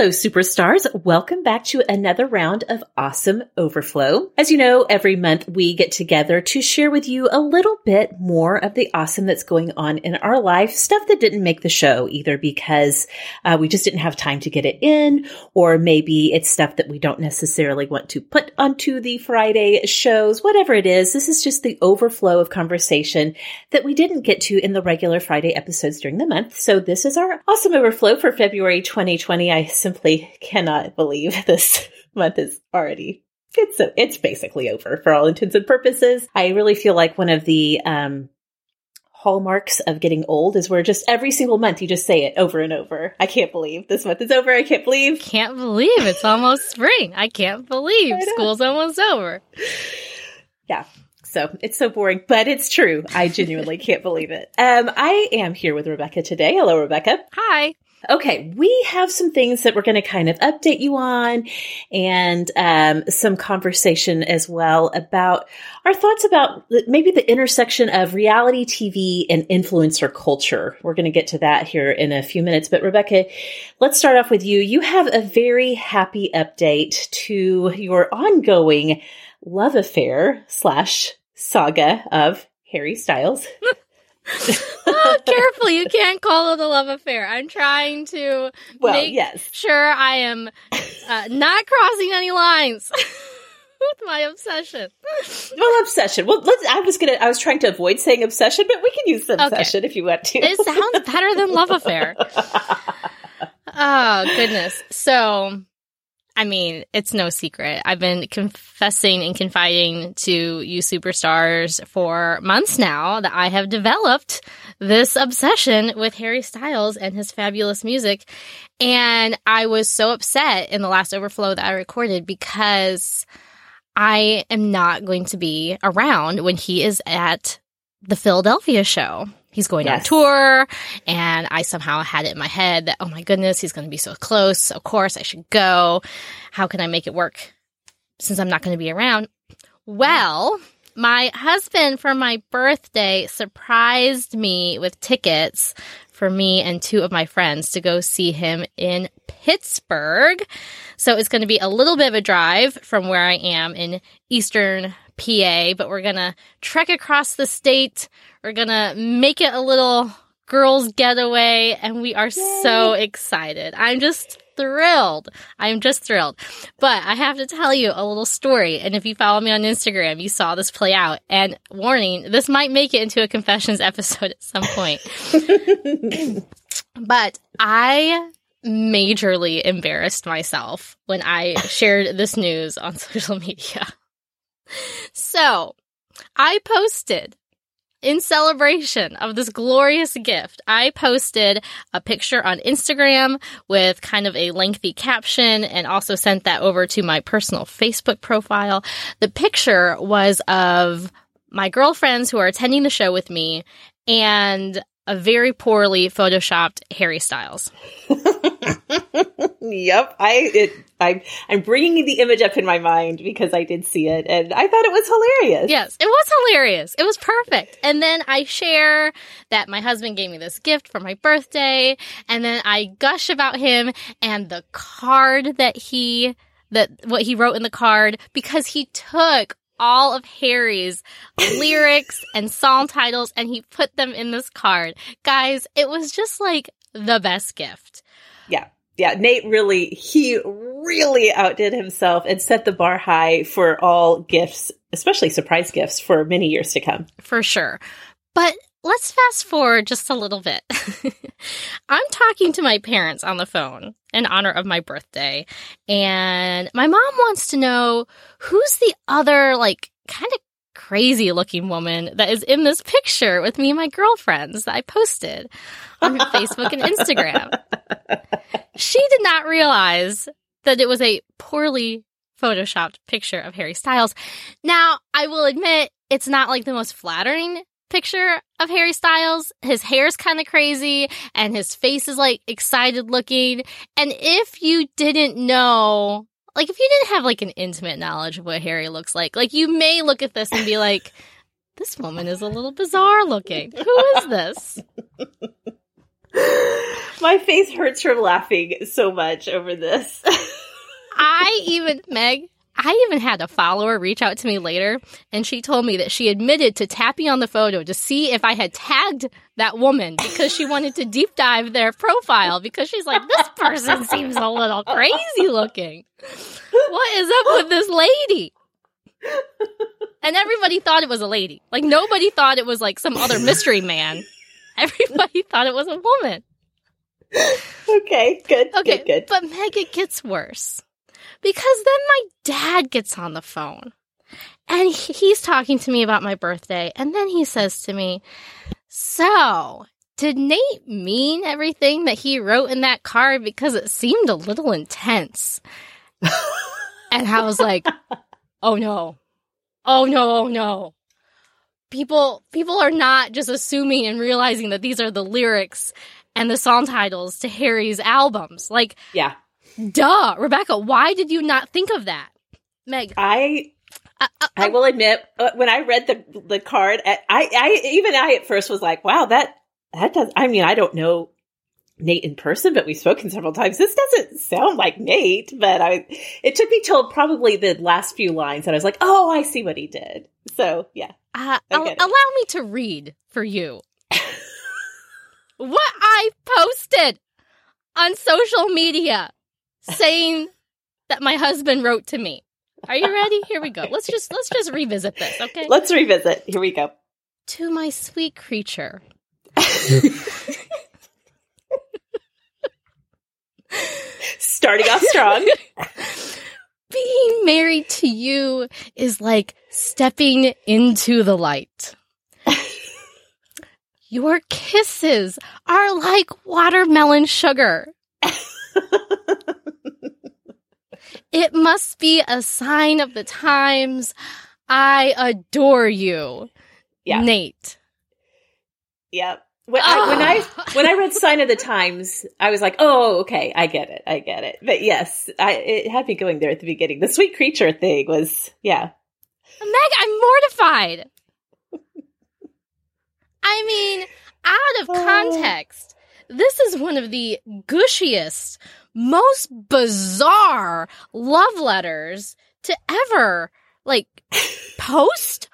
Hello, superstars. Welcome back to another round of Awesome Overflow. As you know, every month we get together to share with you a little bit more of the awesome that's going on in our life, stuff that didn't make the show, either because uh, we just didn't have time to get it in, or maybe it's stuff that we don't necessarily want to put onto the Friday shows, whatever it is. This is just the overflow of conversation that we didn't get to in the regular Friday episodes during the month. So this is our Awesome Overflow for February 2020. I simply cannot believe this month is already it's a, it's basically over for all intents and purposes. I really feel like one of the um, hallmarks of getting old is where just every single month you just say it over and over. I can't believe this month is over. I can't believe. Can't believe it's almost spring. I can't believe I school's almost over. Yeah. So it's so boring, but it's true. I genuinely can't believe it. Um, I am here with Rebekah today. Hello, Rebekah. Hi. Okay, we have some things that we're going to kind of update you on and um, some conversation as well about our thoughts about maybe the intersection of reality TV and influencer culture. We're going to get to that here in a few minutes. But Rebekah, let's start off with you. You have a very happy update to your ongoing love affair slash saga of Harry Styles. oh, careful. You can't call it a love affair. I'm trying to well, make yes. sure I am uh, not crossing any lines. with my obsession. Well, obsession. Well, let's. I was gonna. I was trying to avoid saying obsession, but we can use obsession okay. if you want to. it sounds better than love affair. oh goodness. So I mean, it's no secret. I've been confessing and confiding to you superstars for months now that I have developed this obsession with Harry Styles and his fabulous music. And I was so upset in the last overflow that I recorded because I am not going to be around when he is at the Philadelphia show he's going yes. on tour and I somehow had it in my head that, oh my goodness, he's going to be so close. Of course I should go. How can I make it work since I'm not going to be around? Well, my husband for my birthday surprised me with tickets for me and two of my friends to go see him in Pittsburgh. So it's going to be a little bit of a drive from where I am in Eastern PA, but we're going to trek across the state. We're going to make it a little girls getaway and we are Yay. so excited. I'm just thrilled. I'm just thrilled. But I have to tell you a little story. And if you follow me on Instagram, you saw this play out. And warning, this might make it into a confessions episode at some point. but I majorly embarrassed myself when I shared this news on social media. So I posted in celebration of this glorious gift, I posted a picture on Instagram with kind of a lengthy caption and also sent that over to my personal Facebook profile. The picture was of my girlfriends who are attending the show with me and a very poorly photoshopped Harry Styles. yep, I it, I I'm bringing the image up in my mind because I did see it and I thought it was hilarious. Yes, it was hilarious. It was perfect. And then I share that my husband gave me this gift for my birthday, and then I gush about him and the card that he that what he wrote in the card because he took all of Harry's lyrics and song titles and he put them in this card. Guys, it was just like the best gift. Yeah. Yeah, Nate really, he really outdid himself and set the bar high for all gifts, especially surprise gifts for many years to come. For sure. But let's fast forward just a little bit. I'm talking to my parents on the phone in honor of my birthday, and my mom wants to know who's the other, like, kind of crazy looking woman that is in this picture with me and my girlfriends that I posted on Facebook and Instagram. She did not realize that it was a poorly photoshopped picture of Harry Styles. Now, I will admit it's not like the most flattering picture of Harry Styles. His hair's kind of crazy and his face is like excited looking. And if you didn't know, like if you didn't have like an intimate knowledge of what Harry looks like, like you may look at this and be like, this woman is a little bizarre looking. Who is this? My face hurts from laughing so much over this. I even, Meg, I even had a follower reach out to me later, and she told me that she admitted to tapping on the photo to see if I had tagged that woman because she wanted to deep dive their profile because she's like, this person seems a little crazy looking. What is up with this lady? And everybody thought it was a lady. Like, nobody thought it was like some other mystery man. Everybody thought it was a woman. okay, good. Okay, good, good. but Meg, it gets worse because then my dad gets on the phone and he's talking to me about my birthday, and then he says to me, "So." Did Nate mean everything that he wrote in that card because it seemed a little intense? and I was like, "Oh no. Oh no, oh no." People people are not just assuming and realizing that these are the lyrics and the song titles to Harry's albums. Like, yeah. Duh, Rebekah, why did you not think of that? Meg, I uh, uh, I will admit, uh, when I read the the card, I, I even I at first was like, "Wow, that that does." I mean, I don't know Nate in person, but we've spoken several times. This doesn't sound like Nate, but I. It took me till probably the last few lines, and I was like, "Oh, I see what he did." So yeah, uh, al- allow me to read for you what I posted on social media saying that my husband wrote to me. Are you ready? Here we go. Let's just let's just revisit this, okay? let's revisit. Here we go. to my sweet creature. Starting off strong. Being married to you is like stepping into the light. Your kisses are like watermelon sugar. It must be a sign of the times. I adore you. Yeah. Nate. Yep. When I, when I ah. when I read Sign of the Times, I was like, "Oh, okay, I get it, I get it." But yes, I, it had me going there at the beginning. The sweet creature thing was, yeah, Meg, I'm mortified. I mean, out of Oh. context, this is one of the gushiest, most bizarre love letters to ever, like, post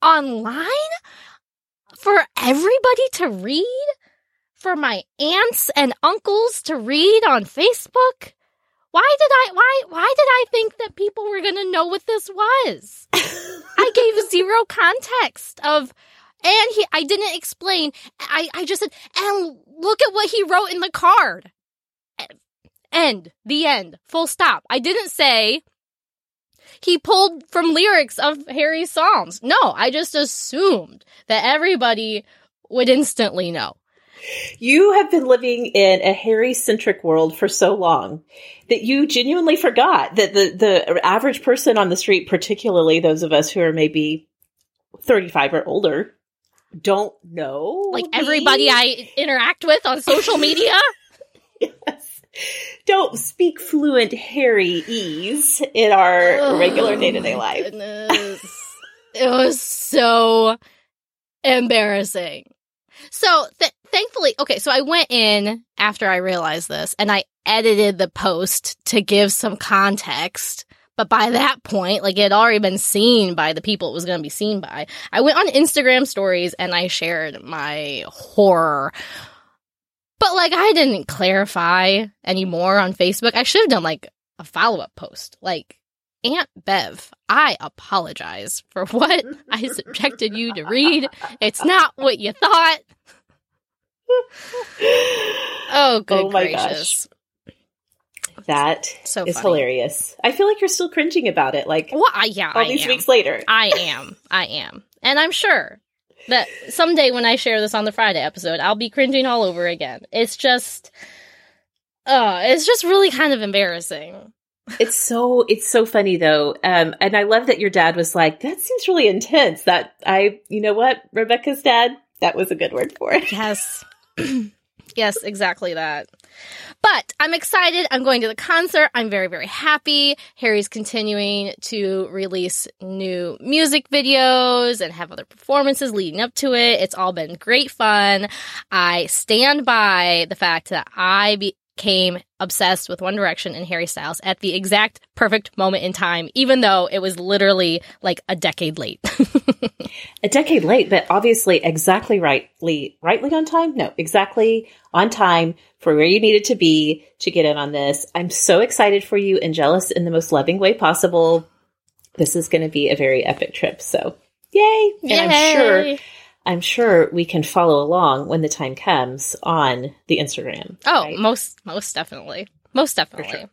online for everybody to read? For my aunts and uncles to read on Facebook? Why did I why why did I think that people were going to know what this was? I gave zero context of and he I didn't explain. I I just said and look at what he wrote in the card. End. The end. Full stop. I didn't say he pulled from lyrics of Harry's songs. No, I just assumed that everybody would instantly know. You have been living in a Harry centric world for so long that you genuinely forgot that the, the average person on the street, particularly those of us who are maybe 35 or older, don't know. Like the- everybody I interact with on social media. Yes. Don't speak fluent Harry ease in our oh, regular day to day Oh, life. it was so embarrassing. So th- thankfully, okay, so I went in after I realized this and I edited the post to give some context. But by that point, like it had already been seen by the people it was going to be seen by. I went on Instagram stories and I shared my horror. But like I didn't clarify anymore on Facebook. I should have done like a follow up post. Like, Aunt Bev, I apologize for what I subjected you to read. It's not what you thought. Oh, good Oh my gracious. That So is hilarious. I feel like you're still cringing about it, like Well, I, yeah, all I these am. weeks later. I am. I am. And I'm sure that someday when I share this on the Friday episode, I'll be cringing all over again. It's just, uh, it's just really kind of embarrassing. It's so it's so funny though, um, and I love that your dad was like, "That seems really intense." That I, you know what, Rebekah's dad, that was a good word for it. Yes. Yes, exactly that. But I'm excited. I'm going to the concert. I'm very, very happy. Harry's continuing to release new music videos and have other performances leading up to it. It's all been great fun. I stand by the fact that I became obsessed with One Direction and Harry Styles at the exact perfect moment in time, even though it was literally like a decade late. a decade late, but obviously exactly rightly rightly on time. No, exactly on time for where you needed to be to get in on this. I'm so excited for you and jealous in the most loving way possible. This is going to be a very epic trip. So, yay! yay. And I'm sure I'm sure we can follow along when the time comes on the Instagram. Oh, right? most most definitely. Most definitely. Sure.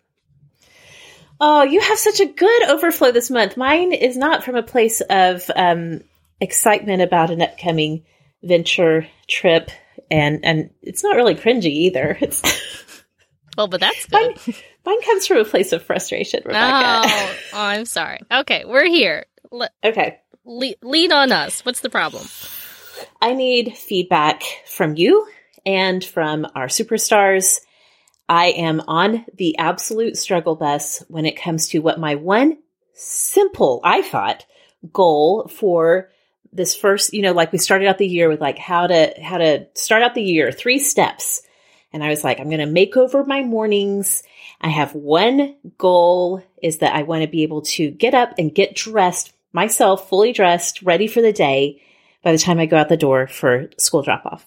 Oh, you have such a good overflow this month. Mine is not from a place of um, excitement about an upcoming venture trip, and and it's not really cringy either. It's well, but that's good. Mine, mine, comes from a place of frustration, Rebekah. Oh, oh I'm sorry. Okay, we're here. Le- okay, Le- lead on us. What's the problem? I need feedback from you and from our superstars. I am on the absolute struggle bus when it comes to what my one simple, I thought, goal for this first, you know, like we started out the year with like how to, how to start out the year, three steps. And I was like, I'm going to make over my mornings. I have one goal is that I want to be able to get up and get dressed myself, fully dressed, ready for the day by the time I go out the door for school drop off.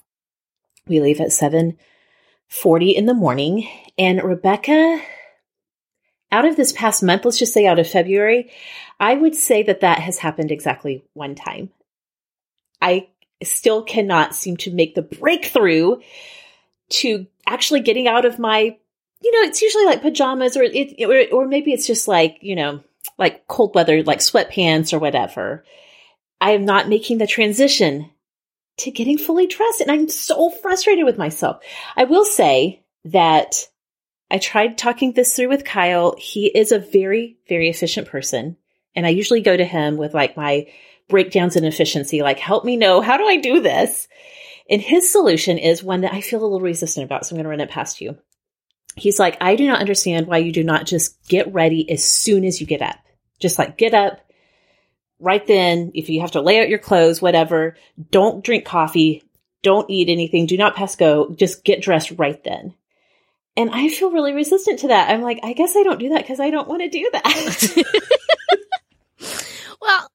We leave at 7:40 in the morning and Rebekah out of this past month, let's just say out of February, I would say that that has happened exactly one time. I still cannot seem to make the breakthrough to actually getting out of my you know, it's usually like pajamas or it, or, or maybe it's just like, you know, like cold weather, like sweatpants or whatever. I am not making the transition to getting fully dressed. And I'm so frustrated with myself. I will say that I tried talking this through with Kyle. He is a very, very efficient person. And I usually go to him with like my breakdowns in efficiency, like, help me know, how do I do this? And his solution is one that I feel a little resistant about. So I'm going to run it past you. He's like, I do not understand why you do not just get ready as soon as you get up. Just like get up, right then, if you have to lay out your clothes, whatever, don't drink coffee, don't eat anything, do not pass go, just get dressed right then. And I feel really resistant to that. I'm like, I guess I don't do that because I don't want to do that. well,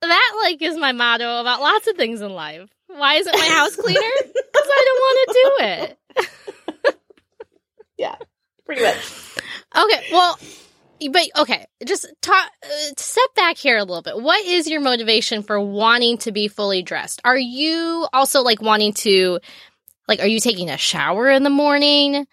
that like is my motto about lots of things in life. Why isn't my house cleaner? Because I don't want to do it. yeah, pretty much. Okay, well, but okay, just talk, uh, step back here a little bit. What is your motivation for wanting to be fully dressed? Are you also like wanting to, like, are you taking a shower in the morning?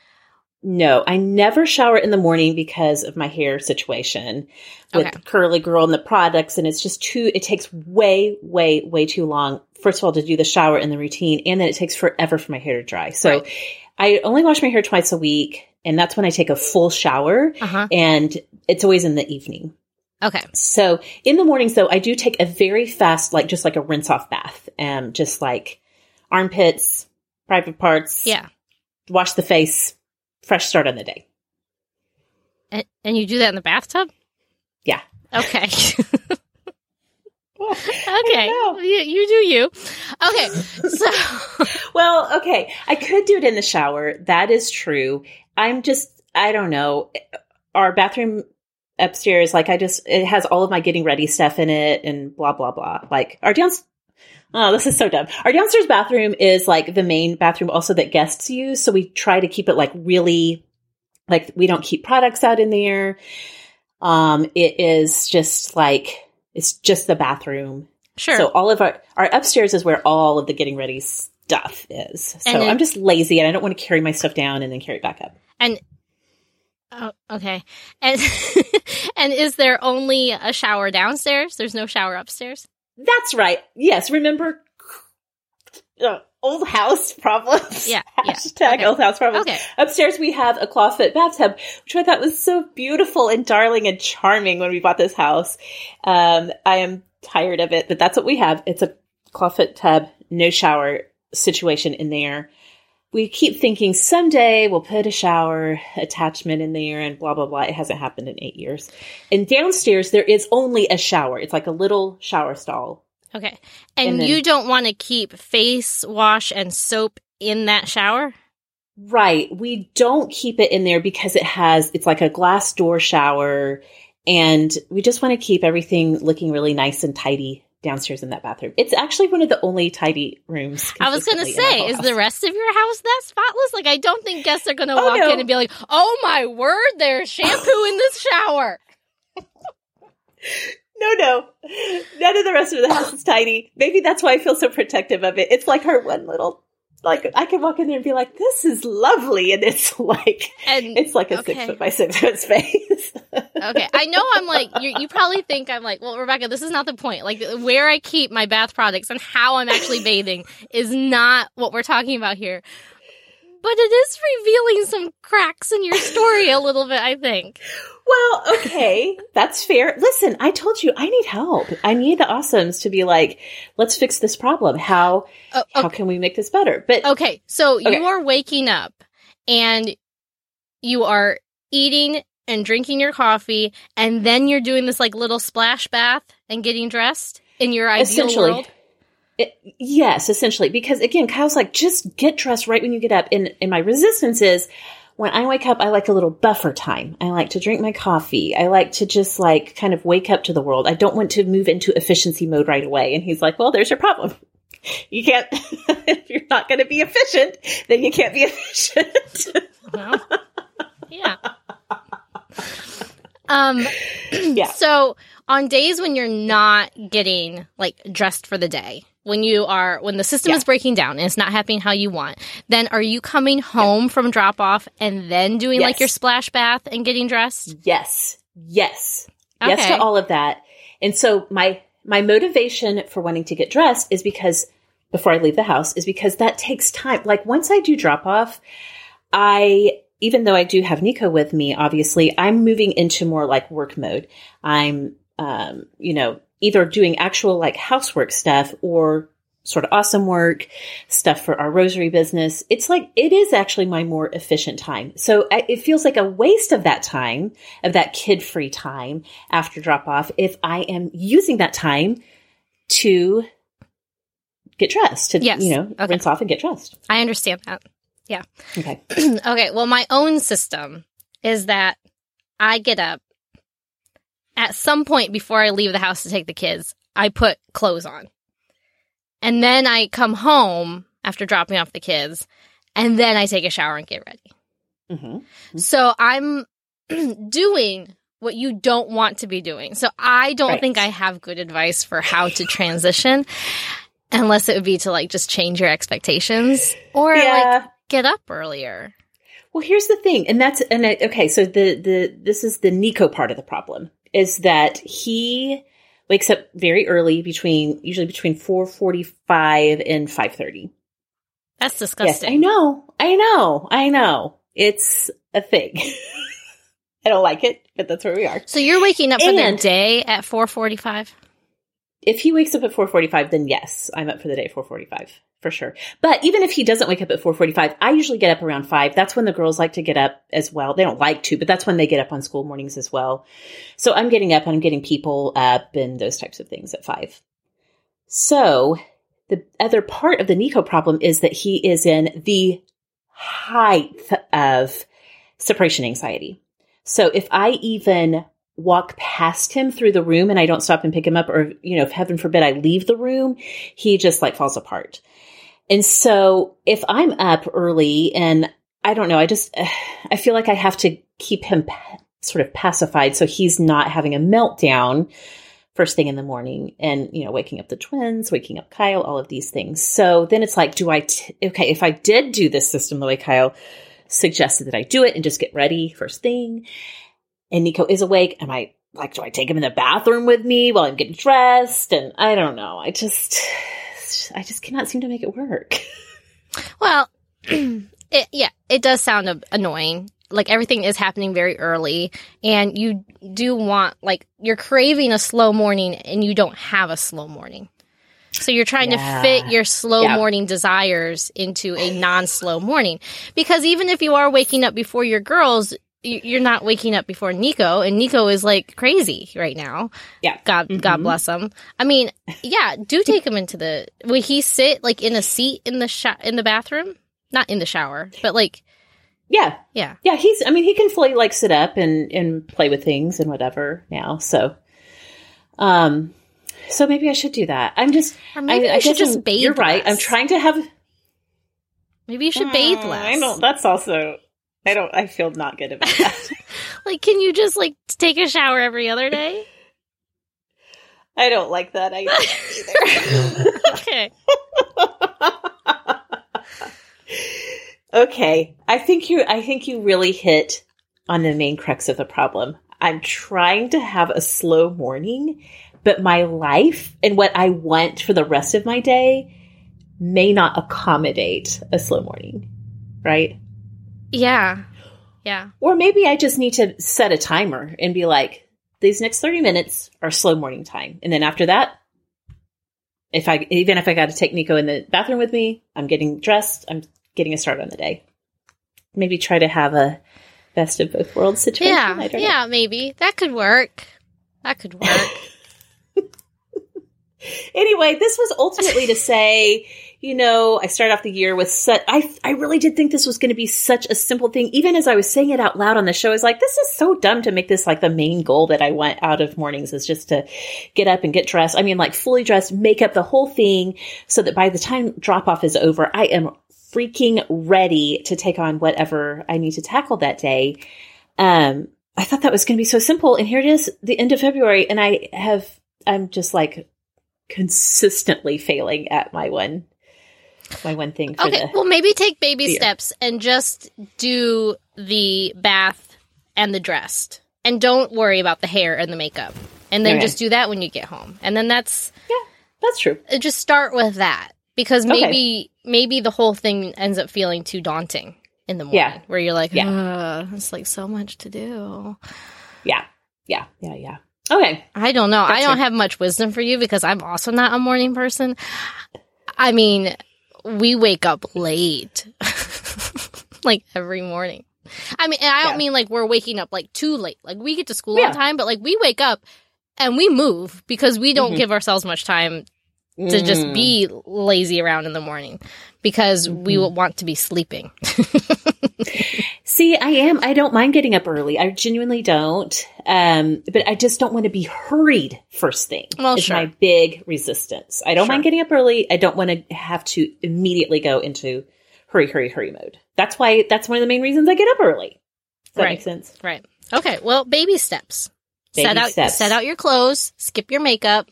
No, I never shower in the morning because of my hair situation with okay. curly girl and the products. And it's just too, it takes way, way, way too long. First of all, to do the shower and the routine. And then it takes forever for my hair to dry. So right. I only wash my hair twice a week and that's when I take a full shower uh-huh. and it's always in the evening. Okay. So in the mornings though, I do take a very fast, like just like a rinse off bath, um, just like armpits, private parts. Yeah. Wash the face, fresh start on the day. And, and you do that in the bathtub? Yeah. Okay. okay, you, you, do you. Okay, so well, okay, I could do it in the shower. That is true. I'm just, I don't know. Our bathroom upstairs, like I just, it has all of my getting ready stuff in it and blah, blah, blah. Like our downstairs, oh, this is so dumb. Our downstairs bathroom is like the main bathroom also that guests use. So we try to keep it like really, like we don't keep products out in there. Um, it is just like, it's just the bathroom. Sure. So all of our, our upstairs is where all of the getting ready stuff is. So then, I'm just lazy and I don't want to carry my stuff down and then carry it back up. And oh, okay. And and is there only a shower downstairs? There's no shower upstairs? That's right. Yes, remember uh, old house problems. Yeah. Hashtag yeah. Okay. old house problems. Okay. Upstairs we have a clawfoot bathtub, which I thought was so beautiful and darling and charming when we bought this house. Um, I am tired of it, but that's what we have. It's a clawfoot tub, no shower situation in there we keep thinking someday we'll put a shower attachment in there and blah blah blah. It hasn't happened in eight years. And downstairs there is only a shower. It's like a little shower stall. Okay. And, And then- you don't want to keep face wash and soap in that shower? Right. We don't keep it in there because it has it's like a glass door shower and we just want to keep everything looking really nice and tidy downstairs in that bathroom. It's actually one of the only tidy rooms. I was going to consistently in our say, is house. the rest of your house that spotless? Like, I don't think guests are going to Oh, walk no. in and be like, oh my word, there's shampoo in this shower. No, no. None of the rest of the house is tidy. Maybe that's why I feel so protective of it. It's like her one little, like, I can walk in there and be like, this is lovely. And it's like, And it's like a Okay. six foot by six foot space. okay, I know I'm like, you, you probably think I'm like, well, Rebekah, this is not the point. Like, where I keep my bath products and how I'm actually bathing is not what we're talking about here. But it is revealing some cracks in your story a little bit, I think. well, okay. That's fair. Listen, I told you I need help. I need the awesomes to be like, let's fix this problem. How, Oh, how can we make this better? But Okay, so Okay. you are waking up and you are eating and drinking your coffee, and then you're doing this like little splash bath and getting dressed in your ideal essentially, world. It, yes, essentially, because again, Kyle's like, just get dressed right when you get up. And, and my resistance is when I wake up, I like a little buffer time. I like to drink my coffee. I like to just like kind of wake up to the world. I don't want to move into efficiency mode right away. And he's like, well, there's your problem. You can't, if you're not going to be efficient, then you can't be efficient. Well, yeah. Um. yeah. So on days when you're not getting like dressed for the day, when you are when the system Yeah. is breaking down and it's not happening how you want, then are you coming home from drop off and then doing like your splash bath and getting dressed? Yes. Yes. Yes to all of that. And so my my motivation for wanting to get dressed is because before I leave the house is because that takes time. Like once I do drop off, I even though I do have Nico with me, obviously, I'm moving into more like work mode. I'm um, you know, either doing actual like housework stuff or Sorta Awesome work, stuff for our rosary business. It's like, it is actually my more efficient time. So I- it feels like a waste of that time, of that kid free time after drop off, if I am using that time to get dressed, to, Yes. you know, Okay. rinse off and get dressed. I understand that. Yeah. Okay. okay, well, my own system is that I get up at some point before I leave the house to take the kids. I put clothes on. And then I come home after dropping off the kids, and then I take a shower and get ready. hmm So I'm doing what you don't want to be doing. So I don't Right. think I have good advice for how to transition unless it would be to like just change your expectations or like get up earlier. Well, here's the thing, and that's and I, okay. So the the this is the Nico part of the problem is that he wakes up very early, between usually between four forty five and five thirty. That's Yes, disgusting. I know, I know, I know. It's a thing. I don't like it, but that's where we are. So you're waking up for the day at 4:45? If he wakes up at four forty five, then yes, I'm up for the day at four forty five for sure. But even if he doesn't wake up at four forty five, I usually get up around five. That's when the girls like to get up as well. They don't like to, but that's when they get up on school mornings as well. So I'm getting up and I'm getting people up and those types of things at five. So the other part of the Nico problem is that he is in the height of separation anxiety. So if I even walk past him through the room and I don't stop and pick him up, or, you know, if heaven forbid I leave the room, he just like falls apart. And so if I'm up early and I don't know, I just, I feel like I have to keep him pa- sort of pacified so he's not having a meltdown first thing in the morning and, you know, waking up the twins, waking up Kyle, all of these things. So then it's like, do I, t- okay, if I did do this system the way Kyle suggested that I do it and just get ready first thing, and Nico is awake, am I like, do I take him in the bathroom with me while I'm getting dressed? And I don't know. I just, I just cannot seem to make it work. Well, it, yeah, it does sound annoying. Like everything is happening very early, and you do want like you're craving a slow morning, and you don't have a slow morning. So you're trying Yeah. to fit your slow Yeah. morning desires into a non-slow morning. Because even if you are waking up before your girls, you're not waking up before Nico, and Nico is like crazy right now. Yeah. God, God Mhm. bless him. I mean, yeah, do take him into the. Would he sit like in a seat in the sho- in the bathroom? Not in the shower, but like, Yeah. yeah. Yeah, he's I mean he can fully like sit up and and play with things and whatever now. So um so maybe I should do that. I'm just Or maybe I, you I should just I'm- bathe. You're right. I'm trying to have Maybe you should bathe Mm, less. I don't that's also I don't I feel not good about that. Like, can you just like take a shower every other day? I don't like that either. okay. okay. I think you I think you really hit on the main crux of the problem. I'm trying to have a slow morning, but my life and what I want for the rest of my day may not accommodate a slow morning. Right? Yeah. Yeah. Or maybe I just need to set a timer and be like, these next 30 minutes are slow morning time. And then after that, if I even if I got to take Nico in the bathroom with me, I'm getting dressed, I'm getting a start on the day. Maybe try to have a best of both worlds situation. I Yeah. know. Yeah, maybe. That could work. That could work. Anyway, this was ultimately to say, you know, I started off the year with such, I, I really did think this was going to be such a simple thing. Even as I was saying it out loud on the show, I was like, this is so dumb to make this like the main goal that I want out of mornings is just to get up and get dressed. I mean, like fully dressed, make up the whole thing so that by the time drop off is over, I am freaking ready to take on whatever I need to tackle that day. Um, I thought that was going to be so simple. And here it is, the end of February. And I have, I'm just like consistently failing at my one, my one thing for Okay, the, well, maybe take baby Beer. steps and just do the bath and the dressed. And don't worry about the hair and the makeup. And then Okay. just do that when you get home. And then that's yeah, that's true. uh, just start with that because Okay. maybe maybe the whole thing ends up feeling too daunting in the morning Yeah. where you're like, Yeah. It's like so much to do. Yeah. Yeah. Yeah. Yeah. Okay. I don't know. I don't fair. have much wisdom for you because I'm also not a morning person. I mean, we wake up late, like every morning. I mean, and I don't Yeah. mean like we're waking up like too late. Like we get to school Yeah. on time, but like we wake up and we move because we don't Mhm. give ourselves much time to just Mm. be lazy around in the morning because we Mhm. want to be sleeping. See, I am. I don't mind getting up early. I genuinely don't. Um, but I just don't want to be hurried first thing. Well, is sure. my big resistance. I don't Sure. mind getting up early. I don't want to have to immediately go into hurry, hurry, hurry mode. That's why. That's one of the main reasons I get up early. Does that Right. make sense? right. Okay. Well, baby steps. set Baby out steps. set out your clothes, skip your makeup,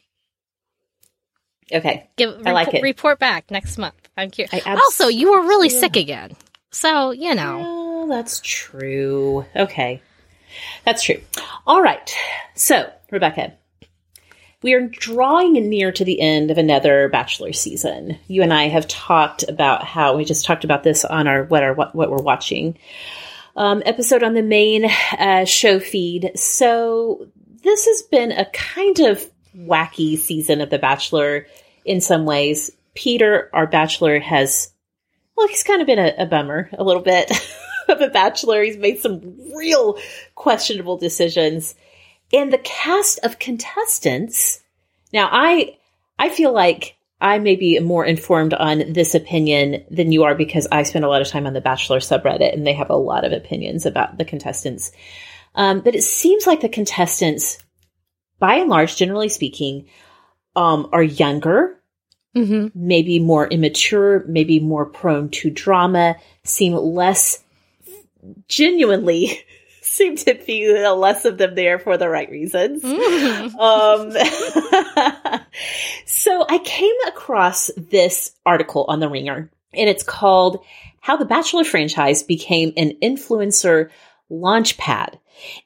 Okay. Give I like it. report back next month. I'm curious. Abs- also, you were really Yeah. sick again, so you know. Oh, that's true. Okay. That's true. All right. So, Rebekah, we are drawing near to the end of another Bachelor season. You and I have talked about how we just talked about this on our what our what, what we're watching um, episode on the main uh, show feed. So this has been a kind of wacky season of The Bachelor in some ways. Peter, our Bachelor, has well, he's kind of been a, a bummer a little bit of a bachelor. He's made some real questionable decisions. And the cast of contestants. Now, I I feel like I may be more informed on this opinion than you are because I spend a lot of time on the Bachelor subreddit and they have a lot of opinions about the contestants. Um, but it seems like the contestants, by and large, generally speaking, um, are younger hmm maybe more immature, maybe more prone to drama, seem less genuinely seem to be less of them there for the right reasons. Um, so I came across this article on the Ringer, and it's called "How the Bachelor franchise became an influencer launchpad."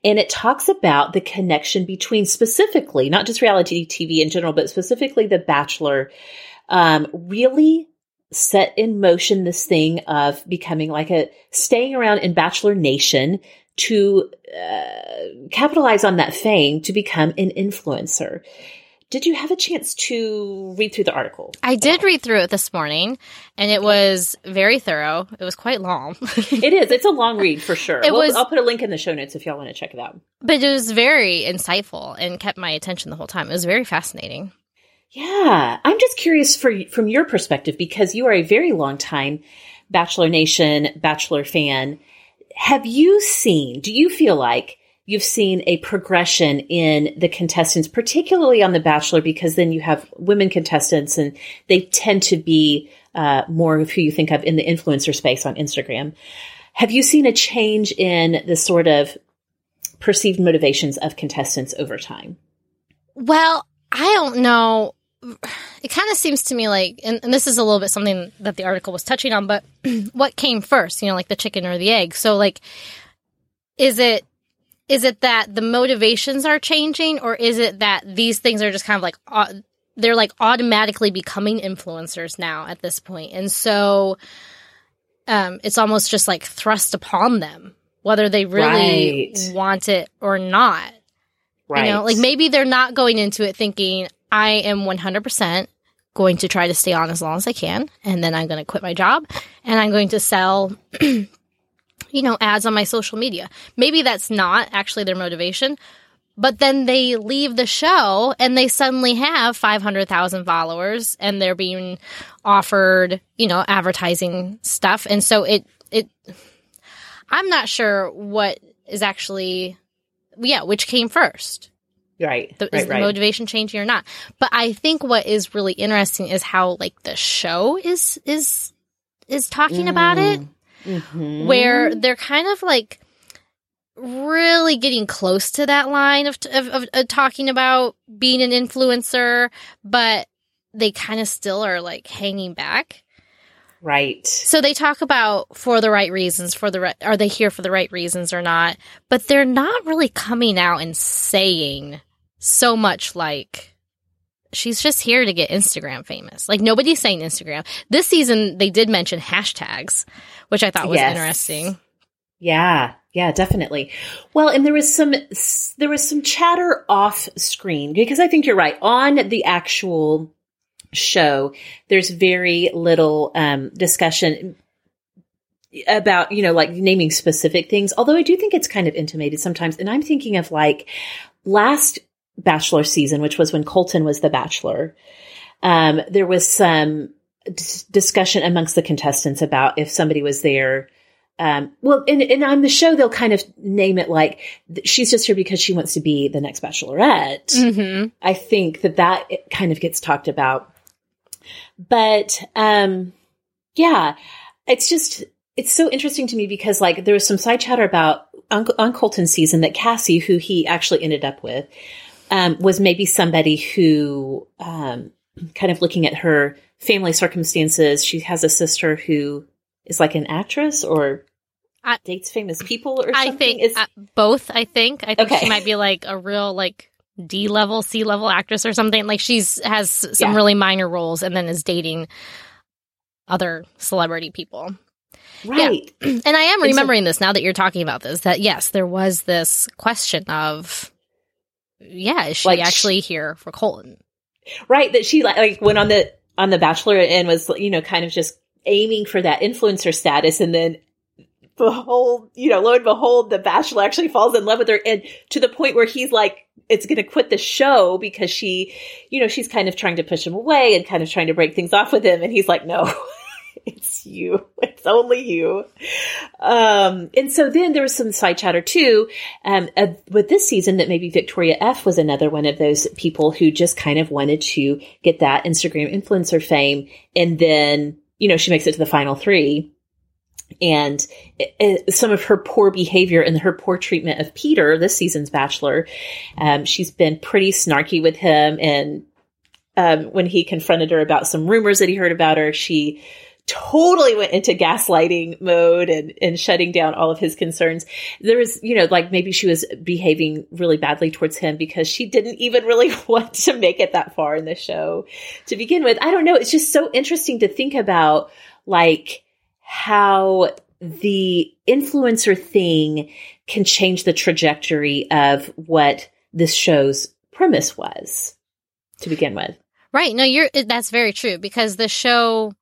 And it talks about the connection between specifically, not just reality TV in general, but specifically The Bachelor, um, really set in motion this thing of becoming like a staying around in Bachelor Nation to uh, capitalize on that fame to become an influencer did you have a chance to read through the article? I did read through it this morning, and it was very thorough. It was quite long. it is. It's a long read for sure. It We'll- was- I'll put a link in the show notes if y'all want to check it out. but it was very insightful and kept my attention the whole time. It was very fascinating. Yeah, I'm just curious for from your perspective because you are a very long time Bachelor Nation Bachelor fan. Have you seen? Do you feel like you've seen a progression in the contestants, particularly on The Bachelor, because then you have women contestants and they tend to be uh, more of who you think of in the influencer space on Instagram. Have you seen a change in the sort of perceived motivations of contestants over time? Well, I don't know. It kind of seems to me like, and, and this is a little bit something that the article was touching on, but what came first? You know, like the chicken or the egg. So, like, is it is it that the motivations are changing, or is it that these things are just kind of like au- they're like automatically becoming influencers now at this point, and so um, it's almost just like thrust upon them, whether they really Right. want it or not. Right. You know, like maybe they're not going into it thinking, I am 100% going to try to stay on as long as I can. And then I'm going to quit my job and I'm going to sell, you know, ads on my social media. Maybe that's not actually their motivation. But then they leave the show and they suddenly have 500,000 followers and they're being offered, you know, advertising stuff. And so it, it, I'm not sure what is actually, yeah, which came first Right. the, right, is the right. motivation changing or not but i think what is really interesting is how like the show is is is talking about it mm. Mhm. where they're kind of like really getting close to that line of, of, of, of talking about being an influencer but they kind of still are like hanging back Right. so they talk about for the right reasons, for the right, are they here for the right reasons or not? But they're not really coming out and saying so much like she's just here to get Instagram famous. Like nobody's saying Instagram. This season they did mention hashtags, which I thought was Yes. interesting. Yeah. Yeah, definitely. Well, and there was some there was some chatter off screen because I think you're right. On the actual show, there's very little um discussion about, you know, like naming specific things. Although I do think it's kind of intimated sometimes. And I'm thinking of like last Bachelor season, which was when Colton was the Bachelor. Um, there was some dis- discussion amongst the contestants about if somebody was there. Um, well, and, and on the show, they'll kind of name it like she's just here because she wants to be the next Bachelorette. Mm-hmm. I think that that kind of gets talked about. But um yeah, it's just it's so interesting to me because like there was some side chatter about on, on Colton's season that Cassie, who he actually ended up with, um, was maybe somebody who um kind of looking at her family circumstances. She has a sister who is like an actress or I- dates famous people or something. I think Is- uh, both. I think I think Okay. she might be like a real like D level, C level actress or something. Like she's has some Yeah. really minor roles and then is dating other celebrity people. right. And I am And so- remembering this now that you're talking about this. That yes, there was this question of, yeah, is she Like, actually here for Colton? right that she like, like went on the on the bachelor and was you know kind of just aiming for that influencer status and then behold you know lo and behold the bachelor actually falls in love with her and to the point where he's like it's going to quit the show because she you know she's kind of trying to push him away and kind of trying to break things off with him and he's like no it's you. It's only you. Um and so then there was some side chatter too. Um uh, with this season that maybe victoria f was another one of those people who just kind of wanted to get that instagram influencer fame. And then you know she makes it to the final three. And it, it- some of her poor behavior and her poor treatment of Peter, this season's Bachelor, um, she's been pretty snarky with him. And um, when he confronted her about some rumors that he heard about her, she totally went into gaslighting mode and, and shutting down all of his concerns. There was, you know, like maybe she was behaving really badly towards him because she didn't even really want to make it that far in the show to begin with. I don't know. It's just so interesting to think about, like, how the influencer thing can change the trajectory of what this show's premise was. to begin with. Right. No, you're that's very true because the show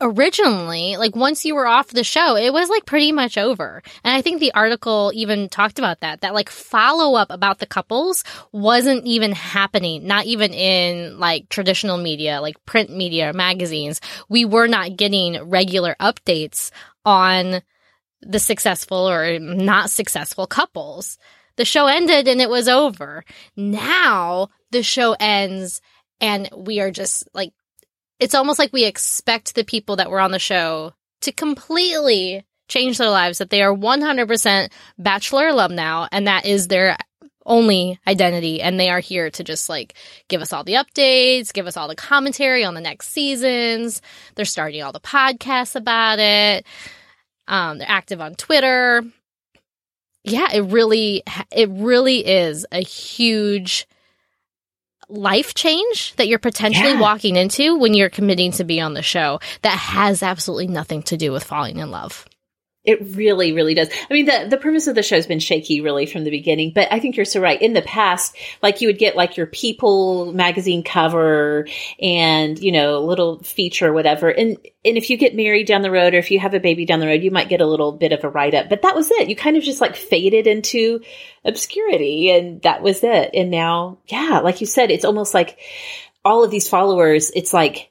originally, like once you were off the show, it was like pretty much over. And I think the article even talked about that, that like follow up about the couples wasn't even happening, not even in like traditional media, like print media, magazines. We were not getting regular updates on the successful or not successful couples. The show ended and it was over. Now the show ends and we are just like it's almost like we expect the people that were on the show to completely change their lives, that they are 100% Bachelor alum now, and that is their only identity. And they are here to just like give us all the updates, give us all the commentary on the next seasons. They're starting all the podcasts about it. Um, they're active on Twitter. Yeah, it really, it really is a huge life change that you're potentially yeah. walking into when you're committing to be on the show that has absolutely nothing to do with falling in love. It really, really does. I mean, the, the premise of the show has been shaky really from the beginning, but I think you're so right. In the past, like you would get like your People magazine cover and, you know, little feature whatever. And, and if you get married down the road or if you have a baby down the road, you might get a little bit of a write up, but that was it. You kind of just like faded into obscurity and that was it. And now, yeah, like you said, it's almost like all of these followers, it's like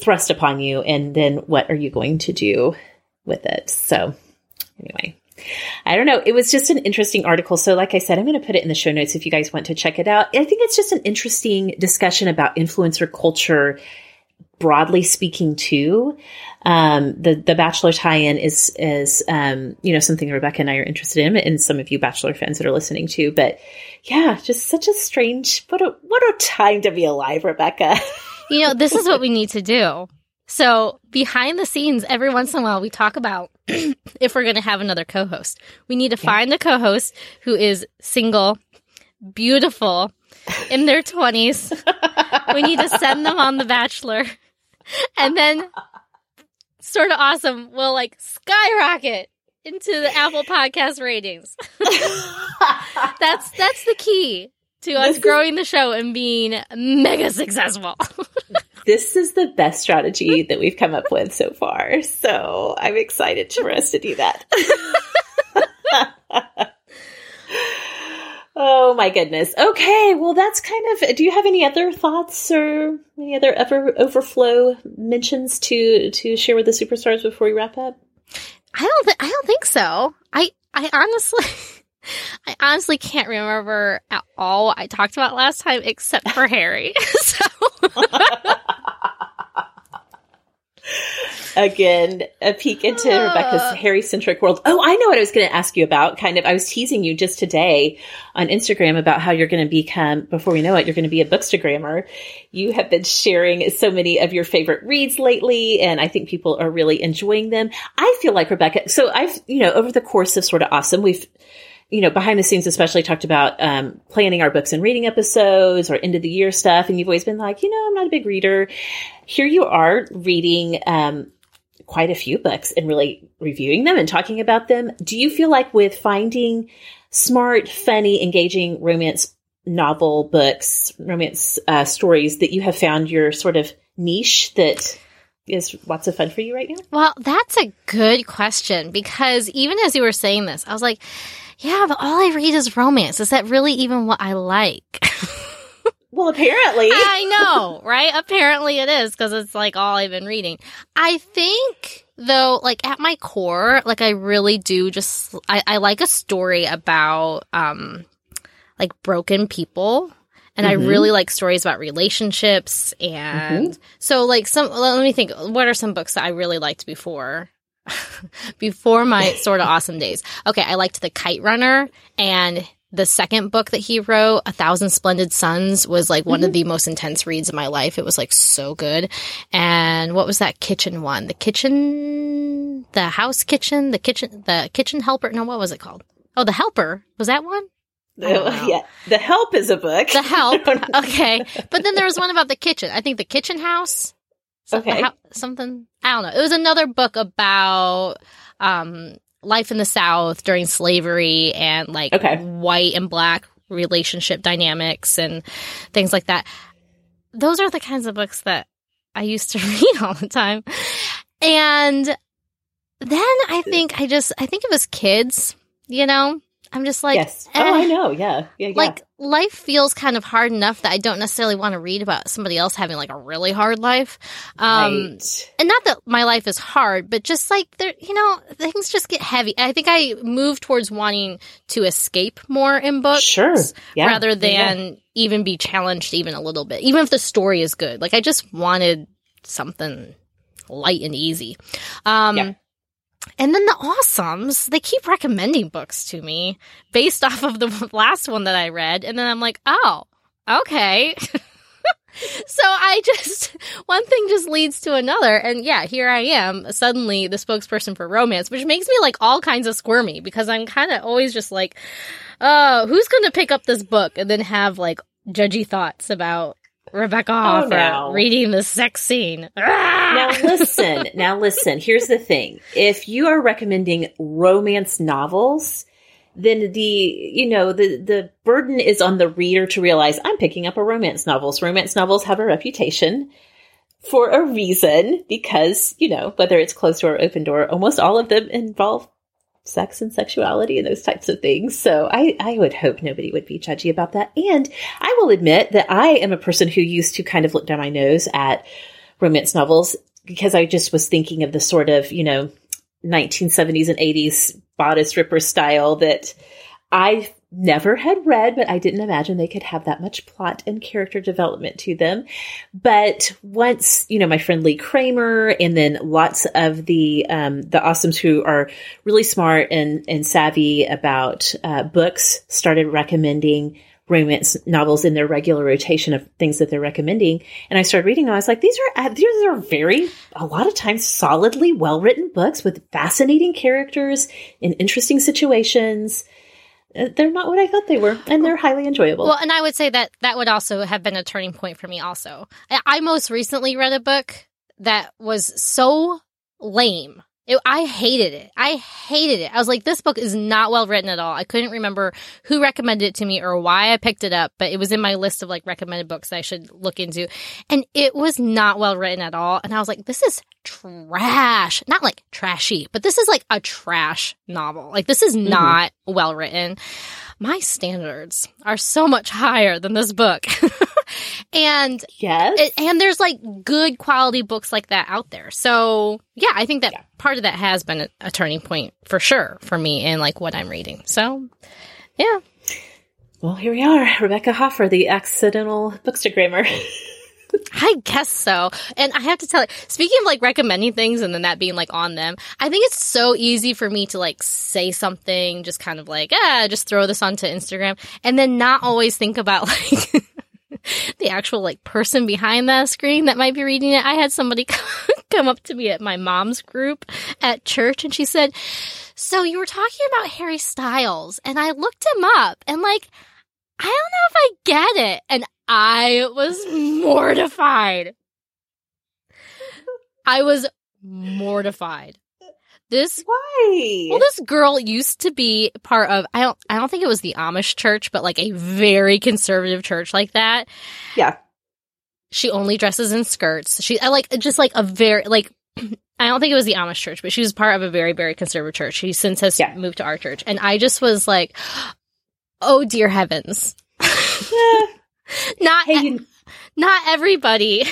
thrust upon you. And then what are you going to do? With it. So anyway, I don't know. It was just an interesting article. So, like I said, I'm going to put it in the show notes if you guys want to check it out. I think it's just an interesting discussion about influencer culture, broadly speaking, too. Um, the the Bachelor tie-in is is um, you know something Rebekah and I are interested in, and some of you Bachelor fans that are listening to. But yeah, just such a strange what a what a time to be alive, Rebekah. you know, this is what we need to do. So, behind the scenes, every once in a while, we talk about if we're going to have another co host. We need to yeah. find a co host who is single, beautiful, in their 20s. we need to send them on The Bachelor. And then, Sorta Awesome, we'll like skyrocket into the Apple Podcast ratings. that's that's the key to us growing the show and being mega successful. this is the best strategy that we've come up with so far. So I'm excited for us to do that. oh my goodness. Okay. Well, that's kind of, do you have any other thoughts or any other ever overflow mentions to, to share with the superstars before we wrap up? I don't, th- I don't think so. I, I honestly, I honestly can't remember at all what I talked about last time except for Harry. so Again, a peek into uh. Rebekah's Harry centric world. Oh, I know what I was going to ask you about. Kind of, I was teasing you just today on Instagram about how you're going to become, before we know it, you're going to be a bookstagrammer. You have been sharing so many of your favorite reads lately, and I think people are really enjoying them. I feel like Rebekah, so I've, you know, over the course of Sorta Awesome, we've, you know, behind the scenes, especially talked about um, planning our books and reading episodes or end of the year stuff. And you've always been like, you know, I'm not a big reader. Here you are reading um, quite a few books and really reviewing them and talking about them. Do you feel like with finding smart, funny, engaging romance novel books, romance uh, stories, that you have found your sort of niche that is lots of fun for you right now? Well, that's a good question because even as you were saying this, I was like, yeah, but all I read is romance. Is that really even what I like? well, apparently. I know, right? Apparently it is because it's like all I've been reading. I think though, like at my core, like I really do just, I, I like a story about, um, like broken people. And mm-hmm. I really like stories about relationships. And mm-hmm. so like some, let me think, what are some books that I really liked before? before my Sorta Awesome days. Okay, I liked The Kite Runner and the second book that he wrote, A Thousand Splendid Suns, was like one mm-hmm. of the most intense reads of my life. It was like so good. And what was that kitchen one? The kitchen, the house kitchen, the kitchen, the kitchen helper. No, what was it called? Oh, The Helper. Was that one? yeah, The Help is a book. The Help. okay. But then there was one about the kitchen. I think The Kitchen House. Okay. How, something I don't know. It was another book about um life in the South during slavery and like okay. white and black relationship dynamics and things like that. Those are the kinds of books that I used to read all the time. And then I think I just, I think it was kids, you know? I'm just like, yes. Oh, I know. Yeah. Yeah. yeah. Like life feels kind of hard enough that I don't necessarily want to read about somebody else having like a really hard life. Um, right. and not that my life is hard, but just like there, you know, things just get heavy. I think I move towards wanting to escape more in books. Sure. Yeah. Rather than yeah. even be challenged even a little bit, even if the story is good. Like I just wanted something light and easy. Um, yeah. And then the awesomes, they keep recommending books to me based off of the last one that I read. And then I'm like, oh, okay. so I just, one thing just leads to another. And yeah, here I am, suddenly the spokesperson for romance, which makes me like all kinds of squirmy because I'm kind of always just like, oh, who's going to pick up this book and then have like judgy thoughts about Rebekah oh, reading the sex scene. Ah! Now listen, now listen. Here's the thing. If you are recommending romance novels, then the you know the the burden is on the reader to realize I'm picking up a romance novels. Romance novels have a reputation for a reason because you know whether it's closed door or open door, almost all of them involve sex and sexuality and those types of things. So I, I would hope nobody would be judgy about that. And I will admit that I am a person who used to kind of look down my nose at romance novels because I just was thinking of the sort of, you know, 1970s and 80s bodice ripper style that I never had read, but I didn't imagine they could have that much plot and character development to them. But once, you know, my friend Lee Kramer and then lots of the, um, the awesomes who are really smart and, and savvy about, uh, books started recommending romance novels in their regular rotation of things that they're recommending. And I started reading them. I was like, these are, uh, these are very, a lot of times solidly well written books with fascinating characters in interesting situations Uh, they're not what I thought they were, and they're highly enjoyable. Well, and I would say that that would also have been a turning point for me. Also, I, I most recently read a book that was so lame. It, I hated it. I hated it. I was like, this book is not well written at all. I couldn't remember who recommended it to me or why I picked it up, but it was in my list of like recommended books I should look into. And it was not well written at all. And I was like, this is trash. Not like trashy, but this is like a trash novel. Like this is mm-hmm. not mm-hmm. well written. My standards are so much higher than this book. and yes. And there's like good quality books like that out there. So, yeah, I think that yeah. part of that has been a, a turning point for sure for me in like what I'm reading. So, yeah. Well, here we are, Rebekah Hoffer, the accidental bookstagrammer. I guess so. And I have to tell you, speaking of like recommending things and then that being like on them, I think it's so easy for me to like say something, just kind of like, ah, just throw this onto Instagram and then not always think about like the actual like person behind that screen that might be reading it. I had somebody come up to me at my mom's group at church and she said, so you were talking about Harry Styles and I looked him up and like, I don't know if I get it. And I was mortified. I was mortified. This why? Well, this girl used to be part of I don't I don't think it was the Amish church, but like a very conservative church like that. Yeah. She only dresses in skirts. She I like just like a very like I don't think it was the Amish church, but she was part of a very very conservative church. She since has yeah. moved to our church, and I just was like, "Oh dear heavens!" not hey, you- not everybody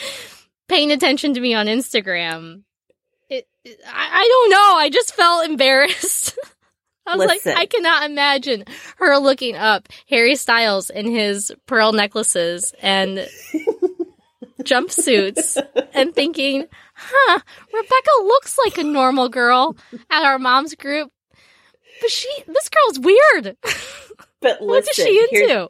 paying attention to me on Instagram I, I don't know. I just felt embarrassed. I was Listen. like, I cannot imagine her looking up Harry Styles in his pearl necklaces and jumpsuits and thinking, huh, Rebekah looks like a normal girl at our mom's group. But she, this girl's weird. But listen, what is she into?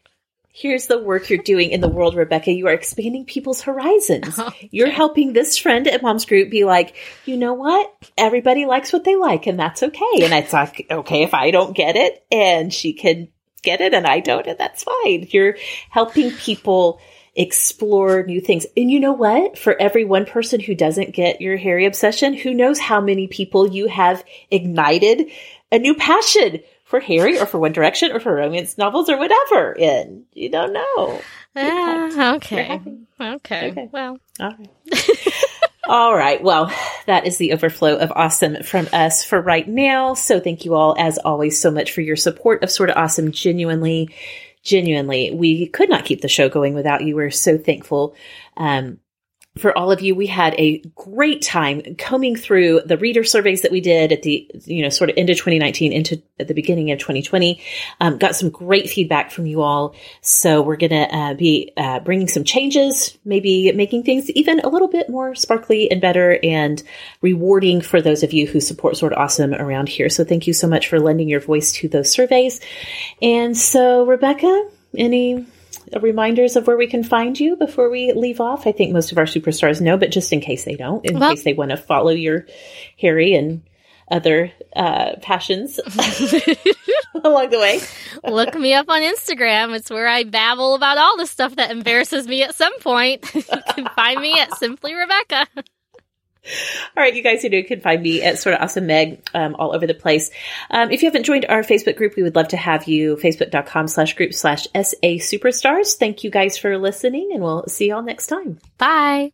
Here's the work you're doing in the world, Rebekah. You are expanding people's horizons. Okay. You're helping this friend at mom's group be like, you know what? Everybody likes what they like, and that's okay. And it's like, okay, if I don't get it and she can get it and I don't, and that's fine. You're helping people explore new things. And you know what? For every one person who doesn't get your Harry obsession, who knows how many people you have ignited a new passion for Harry or for One Direction or for romance novels or whatever in. You don't know. Uh, okay. okay. Okay. Well. All right. all right. Well, that is the overflow of awesome from us for right now. So thank you all, as always, so much for your support of Sorta Awesome. Genuinely, genuinely, we could not keep the show going without you. We're so thankful. Um, for all of you. We had a great time combing through the reader surveys that we did at the, you know, sort of into 2019 into at the beginning of 2020. Um, got some great feedback from you all. So we're going to uh, be uh, bringing some changes, maybe making things even a little bit more sparkly and better and rewarding for those of you who support of Awesome around here. So thank you so much for lending your voice to those surveys. And so, Rebekah, any reminders of where we can find you before we leave off? I think most of our superstars know, but just in case they don't, in well, case they want to follow your Harry and other uh, passions along the way. Look me up on Instagram. It's where I babble about all the stuff that embarrasses me at some point. you can find me at Simply Rebekah. All right, you guys who know can find me at Sorta Awesome Meg um, all over the place. Um, if you haven't joined our Facebook group, we would love to have you. Facebook.com slash group slash SA Superstars. Thank you guys for listening, and we'll see y'all next time. Bye.